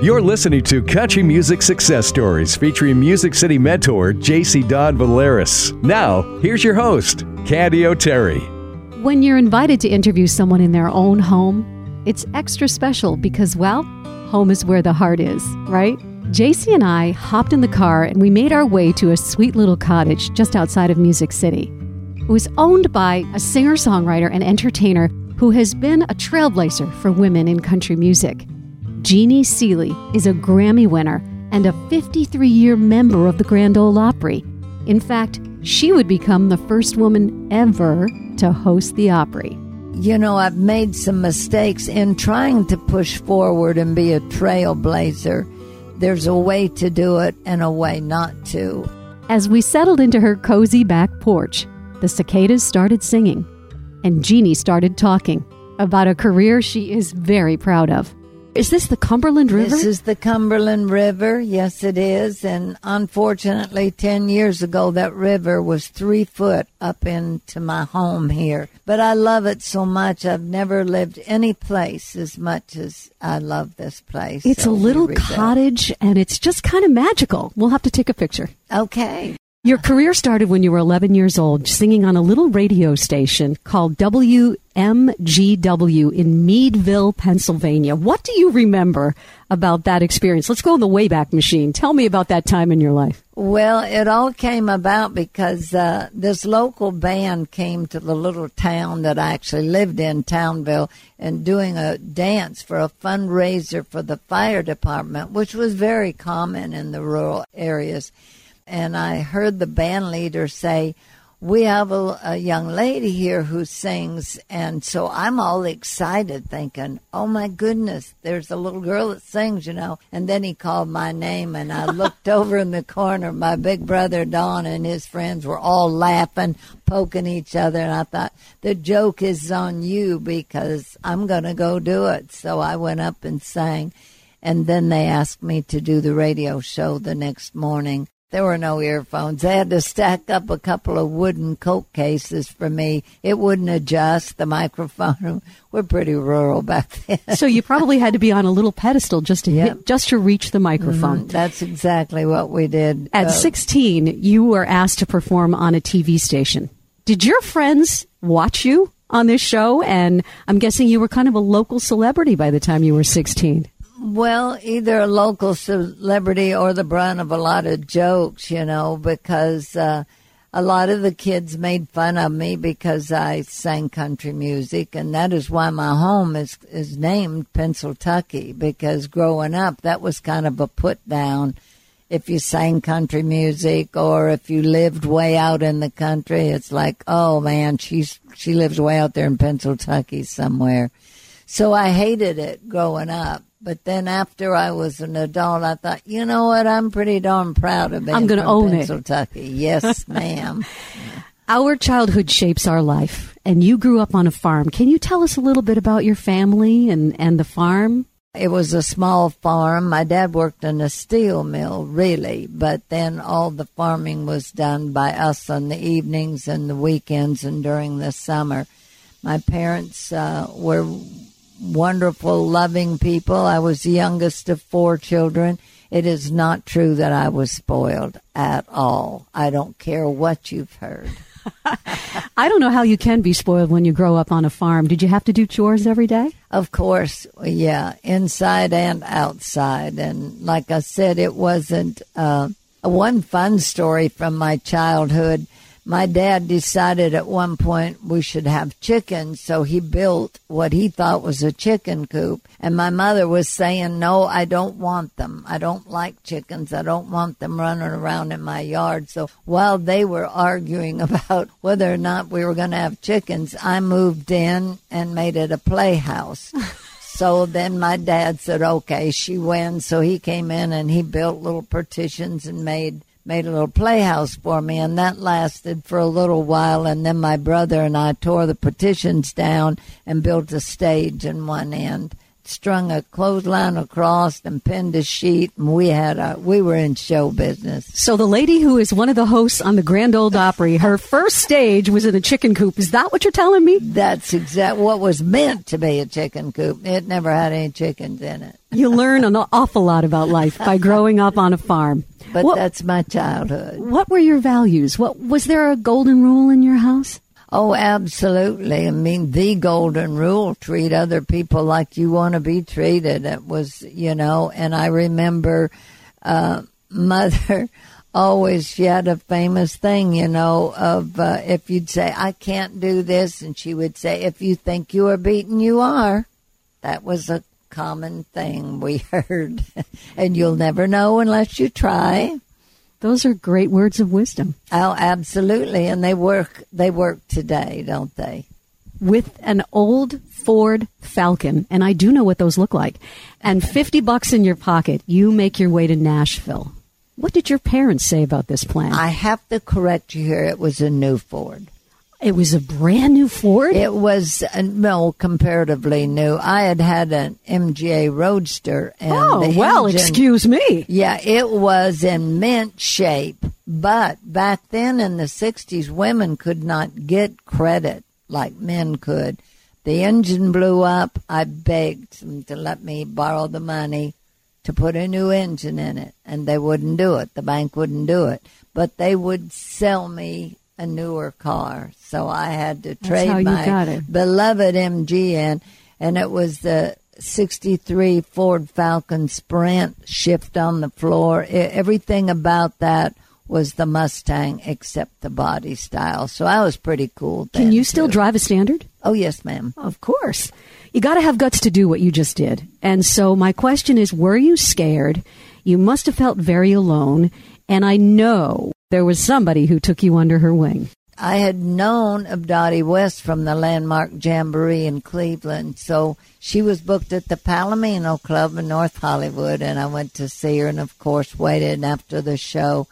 You're listening to Country Music Success Stories featuring Music City mentor JC Don Valeris. Now, here's your host, Candy O'Terry. When you're invited to interview someone in their own home, it's extra special because, well, home is where the heart is, right? JC and I hopped in the car and we made our way to a sweet little cottage just outside of Music City. It was owned by a singer songwriter and entertainer who has been a trailblazer for women in country music. Jeannie Seely is a Grammy winner and a 53 year member of the Grand Ole Opry. In fact, she would become the first woman ever to host the Opry. You know, I've made some mistakes in trying to push forward and be a trailblazer. There's a way to do it and a way not to. As we settled into her cozy back porch, the cicadas started singing, and Jeannie started talking about a career she is very proud of. Is this the Cumberland River? This is the Cumberland River. Yes, it is. And unfortunately, 10 years ago, that river was three foot up into my home here. But I love it so much. I've never lived any place as much as I love this place. It's So a little cottage, and it's just kind of magical. We'll have to take a picture. Okay. Your career started when you were 11 years old, singing on a little radio station called WMGW in Meadville, Pennsylvania. What do you remember about that experience? Let's go in the Wayback Machine. Tell me about that time in your life. Well, it all came about because uh, this local band came to the little town that I actually lived in, Townville, and doing a dance for a fundraiser for the fire department, which was very common in the rural areas. And I heard the band leader say, we have a, a young lady here who sings, and so I'm all excited, thinking, "Oh my goodness, there's a little girl that sings," you know. And then he called my name, and I looked over in the corner. My big brother Don and his friends were all laughing, poking each other, and I thought the joke is on you because I'm going to go do it. So I went up and sang, and then they asked me to do the radio show the next morning. There were no earphones. They had to stack up a couple of wooden coke cases for me. It wouldn't adjust the microphone. We're pretty rural back then. So you probably had to be on a little pedestal just to Yep. hit, just to reach the microphone. That's exactly what we did. At Uh, 16, you were asked to perform on a TV station. Did your friends watch you on this show? And I'm guessing you were kind of a local celebrity by the time you were 16. Well, either a local celebrity or the brunt of a lot of jokes, you know, because uh, a lot of the kids made fun of me because I sang country music, and that is why my home is is named Pennsylvania. Because growing up, that was kind of a put down. If you sang country music or if you lived way out in the country, it's like, oh man, she's she lives way out there in Pennsylvania somewhere. So I hated it growing up. But then after I was an adult, I thought, you know what? I'm pretty darn proud of being I'm gonna from own it. Pennsylvania. Yes, ma'am. Our childhood shapes our life, and you grew up on a farm. Can you tell us a little bit about your family and, and the farm? It was a small farm. My dad worked in a steel mill, really, but then all the farming was done by us on the evenings and the weekends and during the summer. My parents uh, were wonderful, loving people. I was the youngest of four children. It is not true that I was spoiled at all. I don't care what you've heard. I don't know how you can be spoiled when you grow up on a farm. Did you have to do chores every day? Of course, yeah, inside and outside. And like I said, it wasn't uh, one fun story from my childhood. My dad decided at one point we should have chickens, so he built what he thought was a chicken coop. And my mother was saying, No, I don't want them. I don't like chickens. I don't want them running around in my yard. So while they were arguing about whether or not we were going to have chickens, I moved in and made it a playhouse. So then my dad said, "Okay, she wins." So he came in and he built little partitions and made made a little playhouse for me, and that lasted for a little while. And then my brother and I tore the partitions down and built a stage in one end, strung a clothesline across and pinned a sheet, and we had a we were in show business. So the lady who is one of the hosts on the Grand Ole Opry, her first stage was in a chicken coop. Is that what you're telling me? That's exact what was meant to be a chicken coop. It never had any chickens in it. You learn an awful lot about life by growing up on a farm. But what, that's my childhood. What were your values? What was there a golden rule in your house? Oh, absolutely. I mean, the golden rule treat other people like you want to be treated. It was, you know, and I remember uh, mother always, she had a famous thing, you know, of uh, if you'd say, I can't do this, and she would say, if you think you are beaten, you are. That was a common thing we heard. and you'll never know unless you try. Those are great words of wisdom. Oh, absolutely, and they work. They work today, don't they? With an old Ford Falcon, and I do know what those look like, and fifty bucks in your pocket, you make your way to Nashville. What did your parents say about this plan? I have to correct you here. It was a new Ford. It was a brand new Ford? It was, uh, no, comparatively new. I had had an MGA Roadster. And oh, well, engine, excuse me. Yeah, it was in mint shape. But back then in the 60s, women could not get credit like men could. The engine blew up. I begged them to let me borrow the money to put a new engine in it, and they wouldn't do it. The bank wouldn't do it. But they would sell me a newer car, so I had to trade my beloved MG in, and it was the 63 Ford Falcon Sprint shift on the floor. everything about that was the Mustang except the body style. So I was pretty cool. Can you too. still drive a standard? Oh, yes, ma'am. Of course. You got to have guts to do what you just did. And so my question is were you scared? You must have felt very alone. And I know there was somebody who took you under her wing. I had known of Dottie West from the Landmark Jamboree in Cleveland, so she was booked at the Palomino Club in North Hollywood, and I went to see her, and of course waited after the show.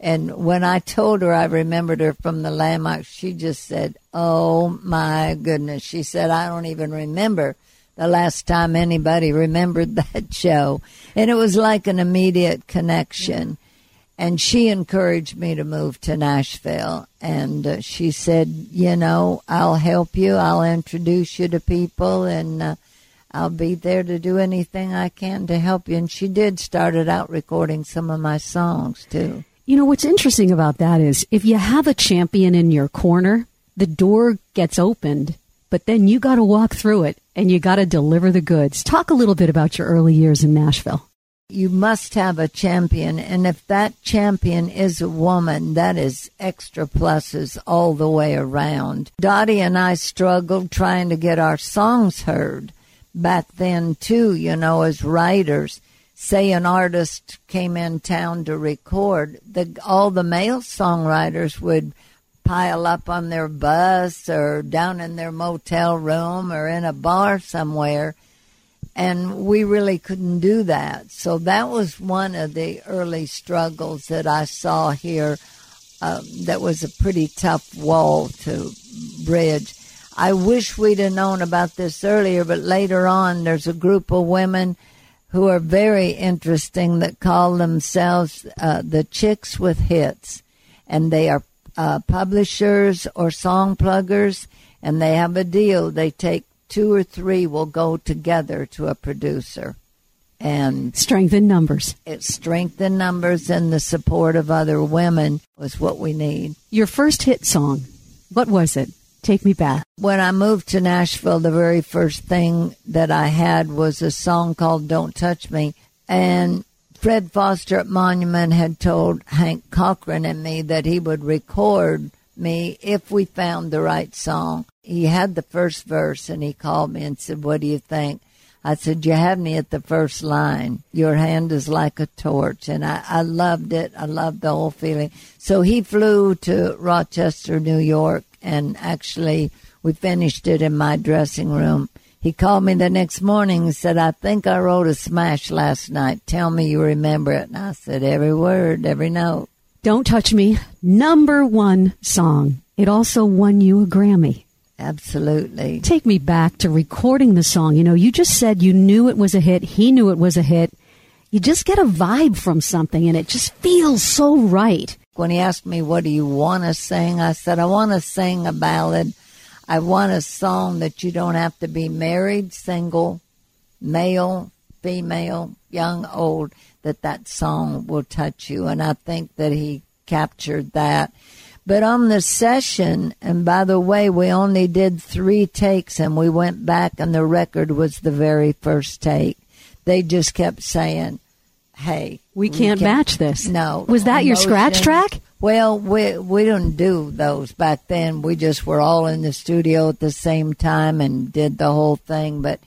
And when I told her I remembered her from the Landmark, she just said, "Oh my goodness!" She said, "I don't even remember." the last time anybody remembered that show. And it was like an immediate connection and she encouraged me to move to Nashville. And uh, she said, you know, I'll help you. I'll introduce you to people, and uh, I'll be there to do anything I can to help you. And she did started out recording some of my songs too. You know what's interesting about that is if you have a champion in your corner, the door gets opened, but then you got to walk through it and you got to deliver the goods. Talk a little bit about your early years in Nashville. You must have a champion, and if that champion is a woman, that is extra pluses all the way around. Dottie and I struggled trying to get our songs heard back then, too, you know, as writers. Say an artist came in town to record, the, all the male songwriters would pile up on their bus or down in their motel room or in a bar somewhere and we really couldn't do that. So that was one of the early struggles that I saw here. Uh, that was a pretty tough wall to bridge. I wish we'd have known about this earlier, but later on, there's a group of women who are very interesting that call themselves uh, the Chicks with Hits, and they are uh, publishers or song pluggers, and they have a deal. They take two or three will go together to a producer and strengthen numbers. It strengthen numbers and the support of other women was what we need. Your first hit song, what was it? Take me back. When I moved to Nashville, the very first thing that I had was a song called Don't Touch Me. And Fred Foster at Monument had told Hank Cochran and me that he would record me if we found the right song he had the first verse and he called me and said, What do you think? I said, You have me at the first line. Your hand is like a torch. And I, I loved it. I loved the whole feeling. So he flew to Rochester, New York, and actually we finished it in my dressing room. He called me the next morning and said, I think I wrote a smash last night. Tell me you remember it. And I said, Every word, every note. Don't Touch Me, number one song. It also won you a Grammy. Absolutely. Take me back to recording the song. You know, you just said you knew it was a hit, he knew it was a hit. You just get a vibe from something and it just feels so right. When he asked me, What do you want to sing? I said, I want to sing a ballad. I want a song that you don't have to be married, single, male, female, young, old, that that song will touch you. And I think that he captured that. But on the session, and by the way, we only did three takes and we went back and the record was the very first take. They just kept saying, hey. We can't can, match this. No. Was that your scratch track? Well, we we didn't do those back then. We just were all in the studio at the same time and did the whole thing. But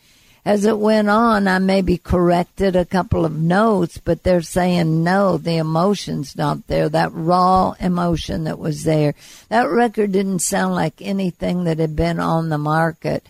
as it went on, I maybe corrected a couple of notes, but they're saying no, the emotion's not there. That raw emotion that was there. That record didn't sound like anything that had been on the market.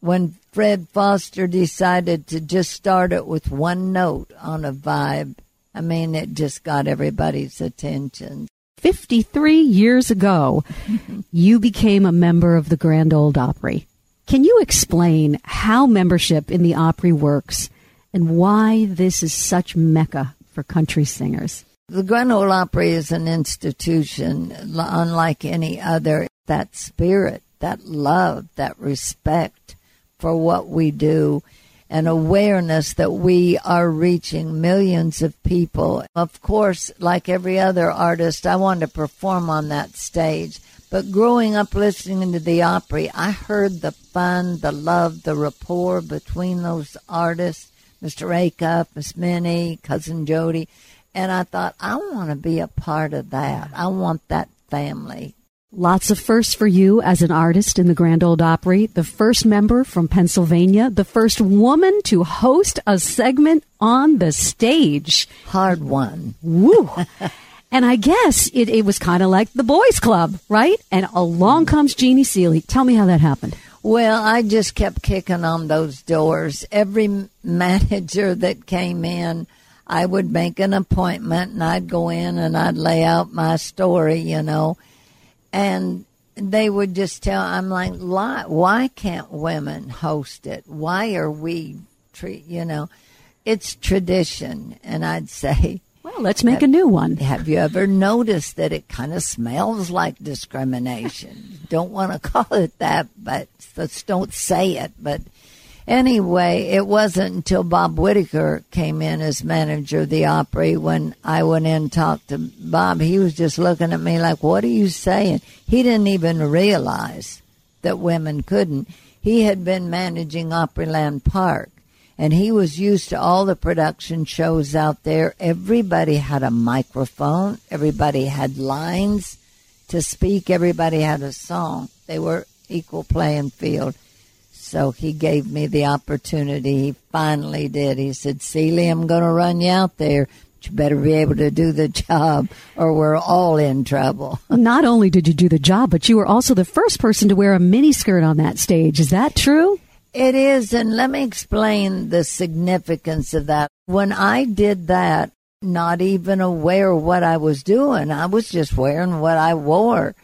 When Fred Foster decided to just start it with one note on a vibe, I mean, it just got everybody's attention. 53 years ago, you became a member of the Grand Ole Opry. Can you explain how membership in the Opry works and why this is such mecca for country singers? The Grand Ole Opry is an institution unlike any other. That spirit, that love, that respect for what we do and awareness that we are reaching millions of people. Of course, like every other artist, I wanted to perform on that stage. But growing up listening to the Opry, I heard the fun, the love, the rapport between those artists, Mr. Acuff, Miss Minnie, Cousin Jody. And I thought, I want to be a part of that. I want that family. Lots of firsts for you as an artist in the Grand Ole Opry. The first member from Pennsylvania, the first woman to host a segment on the stage. Hard one. Woo. and I guess it, it was kind of like the boys club, right? And along mm. comes Jeannie Seely. Tell me how that happened. Well, I just kept kicking on those doors. Every manager that came in, I would make an appointment and I'd go in and I'd lay out my story, you know and they would just tell i'm like why can't women host it why are we treat you know it's tradition and i'd say let's make a new one have you ever noticed that it kind of smells like discrimination don't want to call it that but let's don't say it but Anyway, it wasn't until Bob Whittaker came in as manager of the Opry when I went in and talked to Bob. He was just looking at me like, What are you saying? He didn't even realize that women couldn't. He had been managing Opryland Park and he was used to all the production shows out there. Everybody had a microphone, everybody had lines to speak, everybody had a song. They were equal playing field. So he gave me the opportunity. He finally did. He said, Seely, I'm going to run you out there. But you better be able to do the job or we're all in trouble. Not only did you do the job, but you were also the first person to wear a miniskirt on that stage. Is that true? It is. And let me explain the significance of that. When I did that, not even aware what I was doing, I was just wearing what I wore.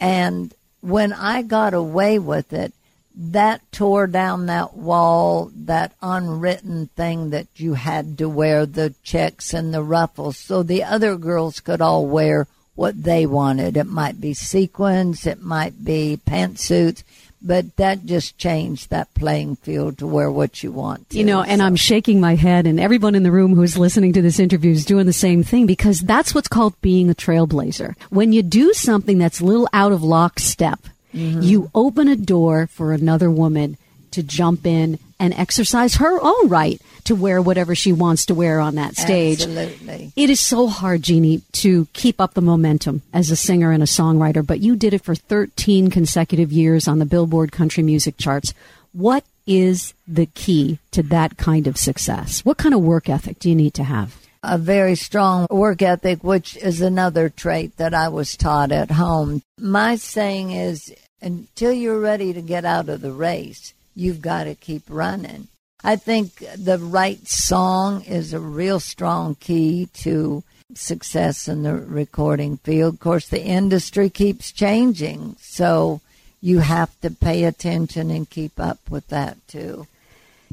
And when I got away with it, that tore down that wall, that unwritten thing that you had to wear the checks and the ruffles, so the other girls could all wear what they wanted. It might be sequins, it might be pantsuits, but that just changed that playing field to where what you want. To, you know, and so. I'm shaking my head, and everyone in the room who's listening to this interview is doing the same thing because that's what's called being a trailblazer. When you do something that's a little out of lockstep Mm-hmm. You open a door for another woman to jump in and exercise her own right to wear whatever she wants to wear on that stage. Absolutely. It is so hard, Jeannie, to keep up the momentum as a singer and a songwriter, but you did it for 13 consecutive years on the Billboard country music charts. What is the key to that kind of success? What kind of work ethic do you need to have? a very strong work ethic, which is another trait that I was taught at home. My saying is until you're ready to get out of the race, you've got to keep running. I think the right song is a real strong key to success in the recording field. Of course, the industry keeps changing. So you have to pay attention and keep up with that too.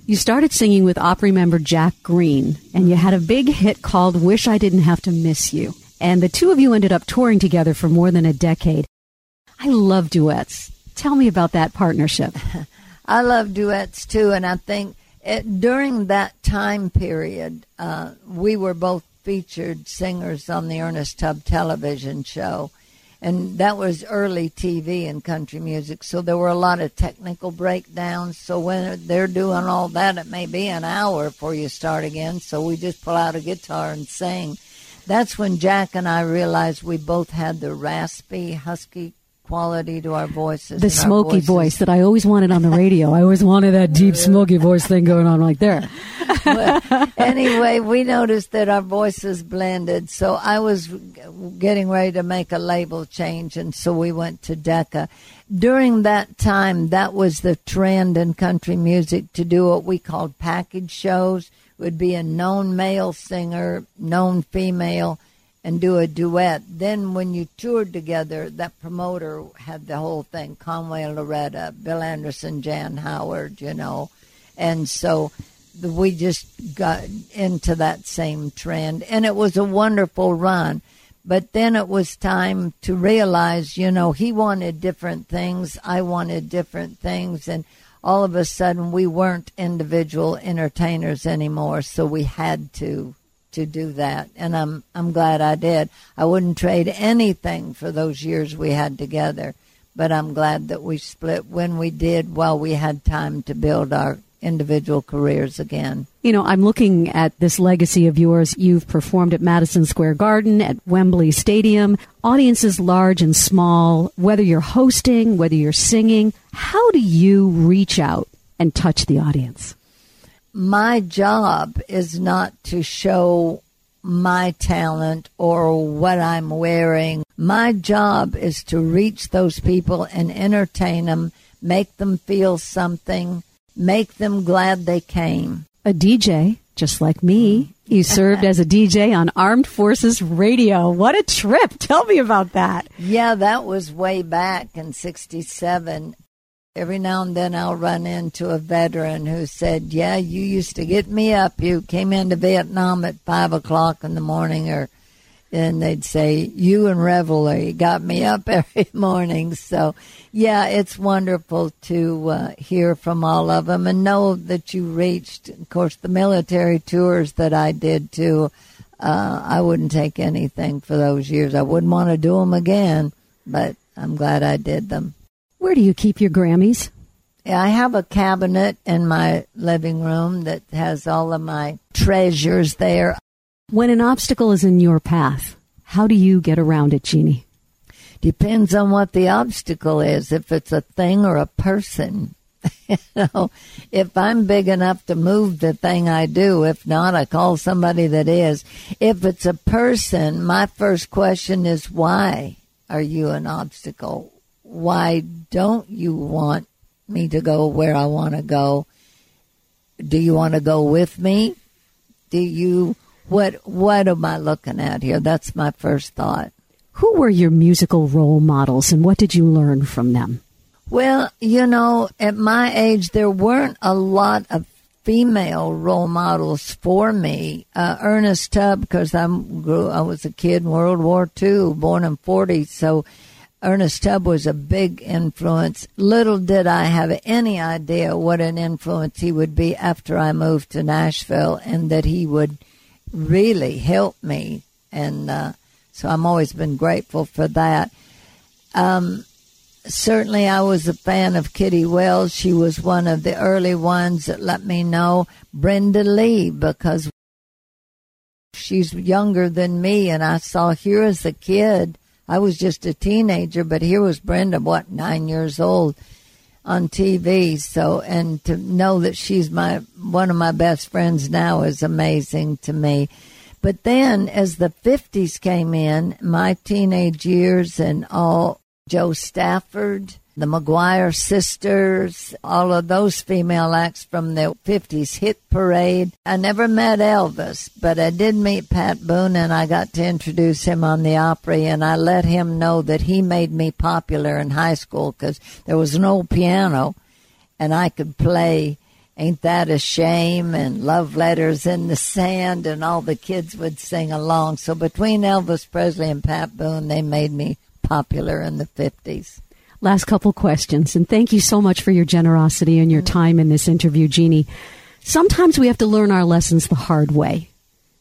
You started singing with Opry member Jack Greene, and you had a big hit called Wish I Didn't Have to Miss You. And the two of you ended up touring together for more than a decade. I love duets. Tell me about that partnership. I love duets too, and I think it, during that time period, uh, we were both featured singers on the Ernest Tubb television show. And that was early TV and country music, so there were a lot of technical breakdowns. So when they're doing all that, it may be an hour before you start again. So we just pull out a guitar and sing. That's when Jack and I realized we both had the raspy, husky quality to our voices. The smoky voices. voice that I always wanted on the radio. I always wanted that deep smoky voice thing going on right there. anyway, we noticed that our voices blended, so I was getting ready to make a label change, and so we went to Decca. During that time, that was the trend in country music to do what we called package shows. It would be a known male singer, known female, and do a duet. Then when you toured together, that promoter had the whole thing: Conway Loretta, Bill Anderson, Jan Howard, you know, and so we just got into that same trend, and it was a wonderful run. But then it was time to realize, you know, he wanted different things, I wanted different things, and all of a sudden we weren't individual entertainers anymore, so we had to to do that, and I'm I'm glad I did. I wouldn't trade anything for those years we had together, but I'm glad that we split when we did while we had time to build our individual careers again. You know, I'm looking at this legacy of yours. You've performed at Madison Square Garden, at Wembley Stadium, audiences large and small, whether you're hosting, whether you're singing. How do you reach out and touch the audience? My job is not to show my talent or what I'm wearing. My job is to reach those people and entertain them, make them feel something, make them glad they came. A DJ, just like me, you served as a DJ on Armed Forces Radio. What a trip. Tell me about that. Yeah, that was way back in 67 every now and then I'll run into a veteran who said, Yeah, you used to get me up. You came into Vietnam at five o'clock in the morning, or and they'd say, You and Reveille got me up every morning. So, yeah, it's wonderful to uh, hear from all of them and know that you reached, of course, the military tours that I did too. Uh, I wouldn't take anything for those years. I wouldn't want to do them again, but I'm glad I did them. Where do you keep your Grammys? I have a cabinet in my living room that has all of my treasures there. When an obstacle is in your path, how do you get around it, Jeannie? Depends on what the obstacle is. If it's a thing or a person, you know, if I'm big enough to move the thing, I do. If not, I call somebody that is. If it's a person, my first question is, why are you an obstacle? Why don't you want me to go where I want to go? Do you want to go with me? Do you what what am I looking at here? That's my first thought. Who were your musical role models and what did you learn from them? Well, you know, at my age there weren't a lot of female role models for me. Uh, Ernest Tubb, because I grew, I was a kid in World War II, born in '40, so Ernest Tubb was a big influence. Little did I have any idea what an influence he would be after I moved to Nashville and that he would really help me. And uh, so I'm always been grateful for that. Um, certainly, I was a fan of Kitty Wells. She was one of the early ones that let me know Brenda Lee because she's younger than me, and I saw her as a kid I was just a teenager, but here was Brenda, what, nine years old on TV. So, and to know that she's my, one of my best friends now is amazing to me. But then as the 50s came in, my teenage years and all, Jo Stafford, the McGuire sisters, all of those female acts from the 50s hit parade. I never met Elvis, but I did meet Pat Boone and I got to introduce him on the Opry and I let him know that he made me popular in high school because there was an old piano and I could play Ain't That a Shame and Love Letters in the Sand and all the kids would sing along. So between Elvis Presley and Pat Boone, they made me popular in the 50s. Last couple questions, and thank you so much for your generosity and your time in this interview, Jeannie. Sometimes we have to learn our lessons the hard way.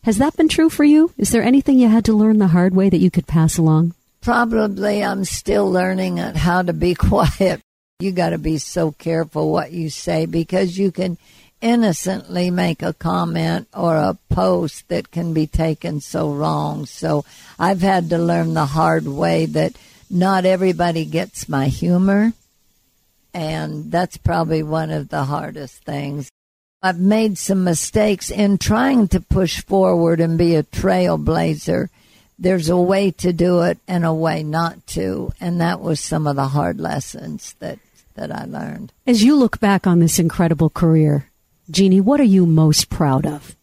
Has that been true for you? Is there anything you had to learn the hard way that you could pass along? Probably I'm still learning how to be quiet. You got to be so careful what you say because you can innocently make a comment or a post that can be taken so wrong. So I've had to learn the hard way that not everybody gets my humor. And that's probably one of the hardest things. I've made some mistakes in trying to push forward and be a trailblazer. There's a way to do it and a way not to. And that was some of the hard lessons that, that I learned. As you look back on this incredible career, Jeannie, what are you most proud of?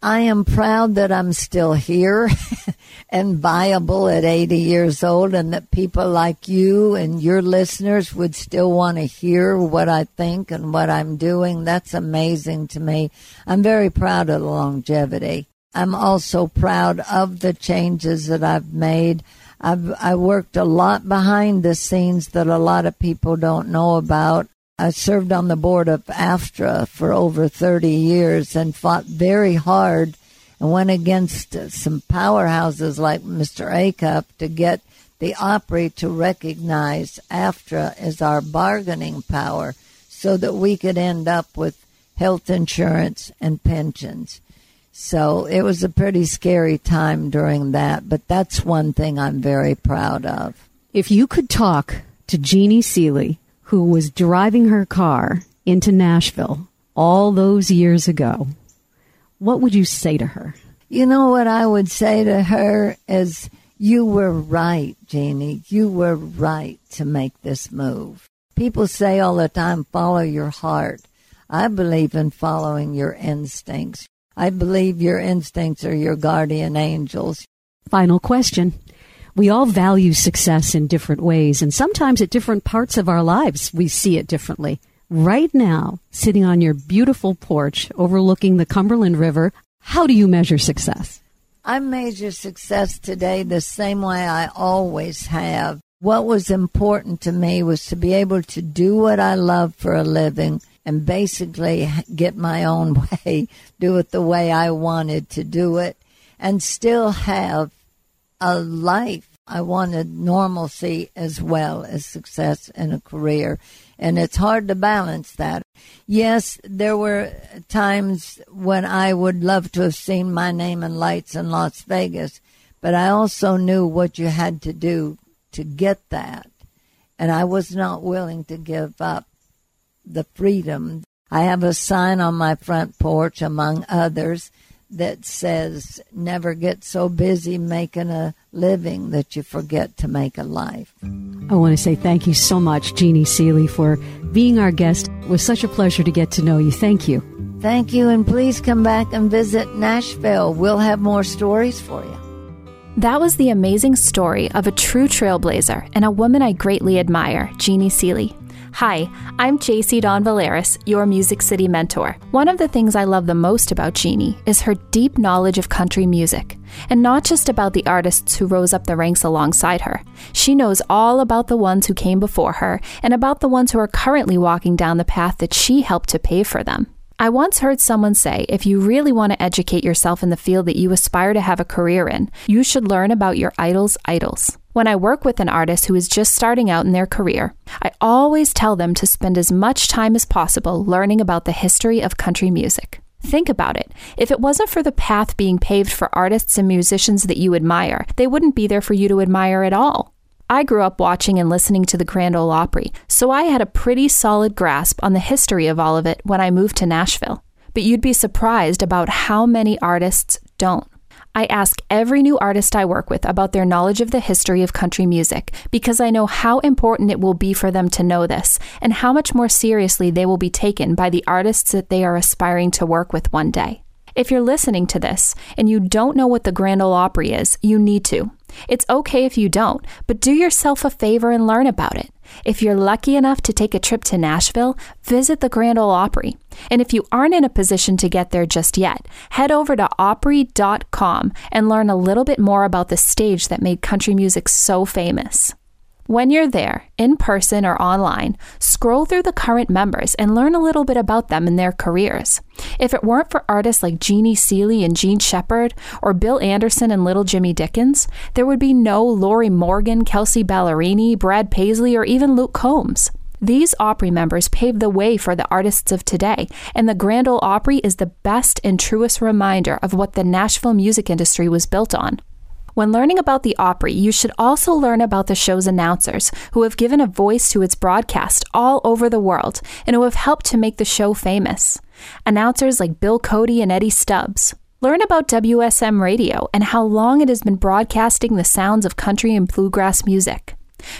I am proud that I'm still here and viable at 80 years old, and that people like you and your listeners would still want to hear what I think and what I'm doing. That's amazing to me. I'm very proud of the longevity. I'm also proud of the changes that I've made. I've I worked a lot behind the scenes that a lot of people don't know about. I served on the board of AFTRA for over 30 years and fought very hard and went against some powerhouses like Mr. Acuff to get the Opry to recognize AFTRA as our bargaining power so that we could end up with health insurance and pensions. So it was a pretty scary time during that, but that's one thing I'm very proud of. If you could talk to Jeannie Seely, who was driving her car into Nashville all those years ago, what would you say to her? You know what I would say to her is, You were right, Jeannie. You were right to make this move. People say all the time, follow your heart. I believe in following your instincts. I believe your instincts are your guardian angels. Final question. We all value success in different ways, and sometimes at different parts of our lives, we see it differently. Right now, sitting on your beautiful porch overlooking the Cumberland River, how do you measure success? I measure success today the same way I always have. What was important to me was to be able to do what I love for a living and basically get my own way, do it the way I wanted to do it, and still have a life I wanted normalcy as well as success in a career. And it's hard to balance that. Yes, there were times when I would love to have seen my name in lights in Las Vegas, but I also knew what you had to do to get that. And I was not willing to give up the freedom. I have a sign on my front porch, among others, that says, Never get so busy making a living that you forget to make a life. I want to say thank you so much, Jeannie Seely, for being our guest. It was such a pleasure to get to know you. Thank you. Thank you, and please come back and visit Nashville. We'll have more stories for you. That was the amazing story of a true trailblazer and a woman I greatly admire, Jeannie Seely. Hi, I'm JC Don Valeris, your Music City mentor. One of the things I love the most about Jeannie is her deep knowledge of country music, and not just about the artists who rose up the ranks alongside her. She knows all about the ones who came before her and about the ones who are currently walking down the path that she helped to pave for them. I once heard someone say if you really want to educate yourself in the field that you aspire to have a career in, you should learn about your idol's idols. When I work with an artist who is just starting out in their career, I always tell them to spend as much time as possible learning about the history of country music. Think about it. If it wasn't for the path being paved for artists and musicians that you admire, they wouldn't be there for you to admire at all. I grew up watching and listening to the Grand Ole Opry, so I had a pretty solid grasp on the history of all of it when I moved to Nashville. But you'd be surprised about how many artists don't. I ask every new artist I work with about their knowledge of the history of country music because I know how important it will be for them to know this and how much more seriously they will be taken by the artists that they are aspiring to work with one day. If you're listening to this and you don't know what the Grand Ole Opry is, you need to. It's okay if you don't, but do yourself a favor and learn about it. If you're lucky enough to take a trip to Nashville, visit the Grand Ole Opry. And if you aren't in a position to get there just yet, head over to Opry.com and learn a little bit more about the stage that made country music so famous. When you're there, in person or online, scroll through the current members and learn a little bit about them and their careers. If it weren't for artists like Jeannie Seely and Jean Shepard, or Bill Anderson and Little Jimmy Dickens, there would be no Lorrie Morgan, Kelsea Ballerini, Brad Paisley, or even Luke Combs. These Opry members paved the way for the artists of today, and the Grand Ole Opry is the best and truest reminder of what the Nashville music industry was built on. When learning about the Opry, you should also learn about the show's announcers, who have given a voice to its broadcast all over the world and who have helped to make the show famous. Announcers like Bill Cody and Eddie Stubbs. Learn about WSM Radio and how long it has been broadcasting the sounds of country and bluegrass music.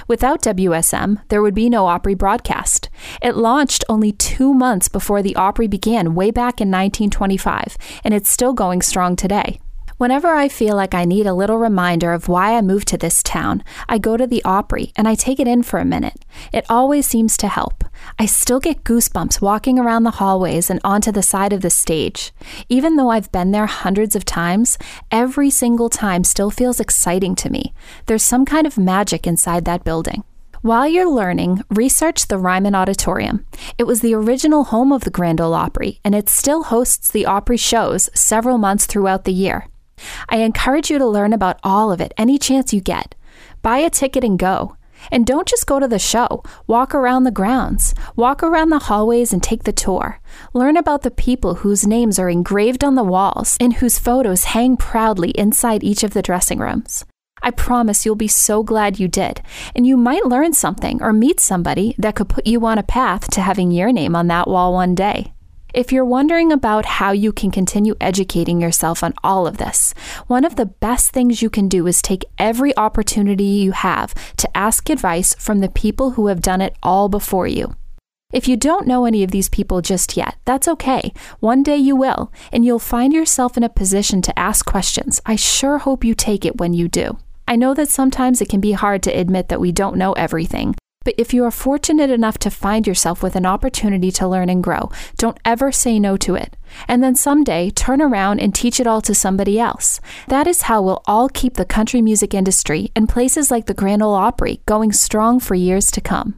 Without WSM, there would be no Opry broadcast. It launched only two months before the Opry began, way back in 1925, and it's still going strong today. Whenever I feel like I need a little reminder of why I moved to this town, I go to the Opry and I take it in for a minute. It always seems to help. I still get goosebumps walking around the hallways and onto the side of the stage. Even though I've been there hundreds of times, every single time still feels exciting to me. There's some kind of magic inside that building. While you're learning, research the Ryman Auditorium. It was the original home of the Grand Ole Opry, and it still hosts the Opry shows several months throughout the year. I encourage you to learn about all of it any chance you get. Buy a ticket and go. And don't just go to the show. Walk around the grounds. Walk around the hallways and take the tour. Learn about the people whose names are engraved on the walls and whose photos hang proudly inside each of the dressing rooms. I promise you'll be so glad you did, and you might learn something or meet somebody that could put you on a path to having your name on that wall one day. If you're wondering about how you can continue educating yourself on all of this, one of the best things you can do is take every opportunity you have to ask advice from the people who have done it all before you. If you don't know any of these people just yet, that's okay. One day you will, and you'll find yourself in a position to ask questions. I sure hope you take it when you do. I know that sometimes it can be hard to admit that we don't know everything, but if you are fortunate enough to find yourself with an opportunity to learn and grow, don't ever say no to it. And then someday turn around and teach it all to somebody else. That is how we'll all keep the country music industry and places like the Grand Ole Opry going strong for years to come.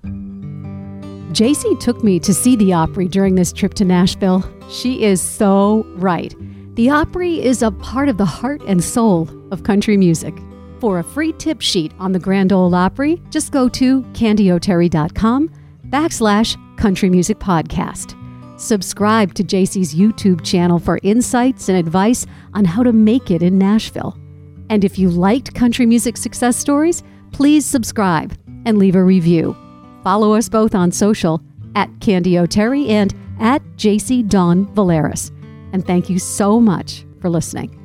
JC took me to see the Opry during this trip to Nashville. She is so right. The Opry is a part of the heart and soul of country music. For a free tip sheet on the Grand Ole Opry, just go to candyoterry.com backslash country music podcast. Subscribe to JC's YouTube channel for insights and advice on how to make it in Nashville. And if you liked country music success stories, please subscribe and leave a review. Follow us both on social at Candy O'Terry and at JC Dawn Valeris. And thank you so much for listening.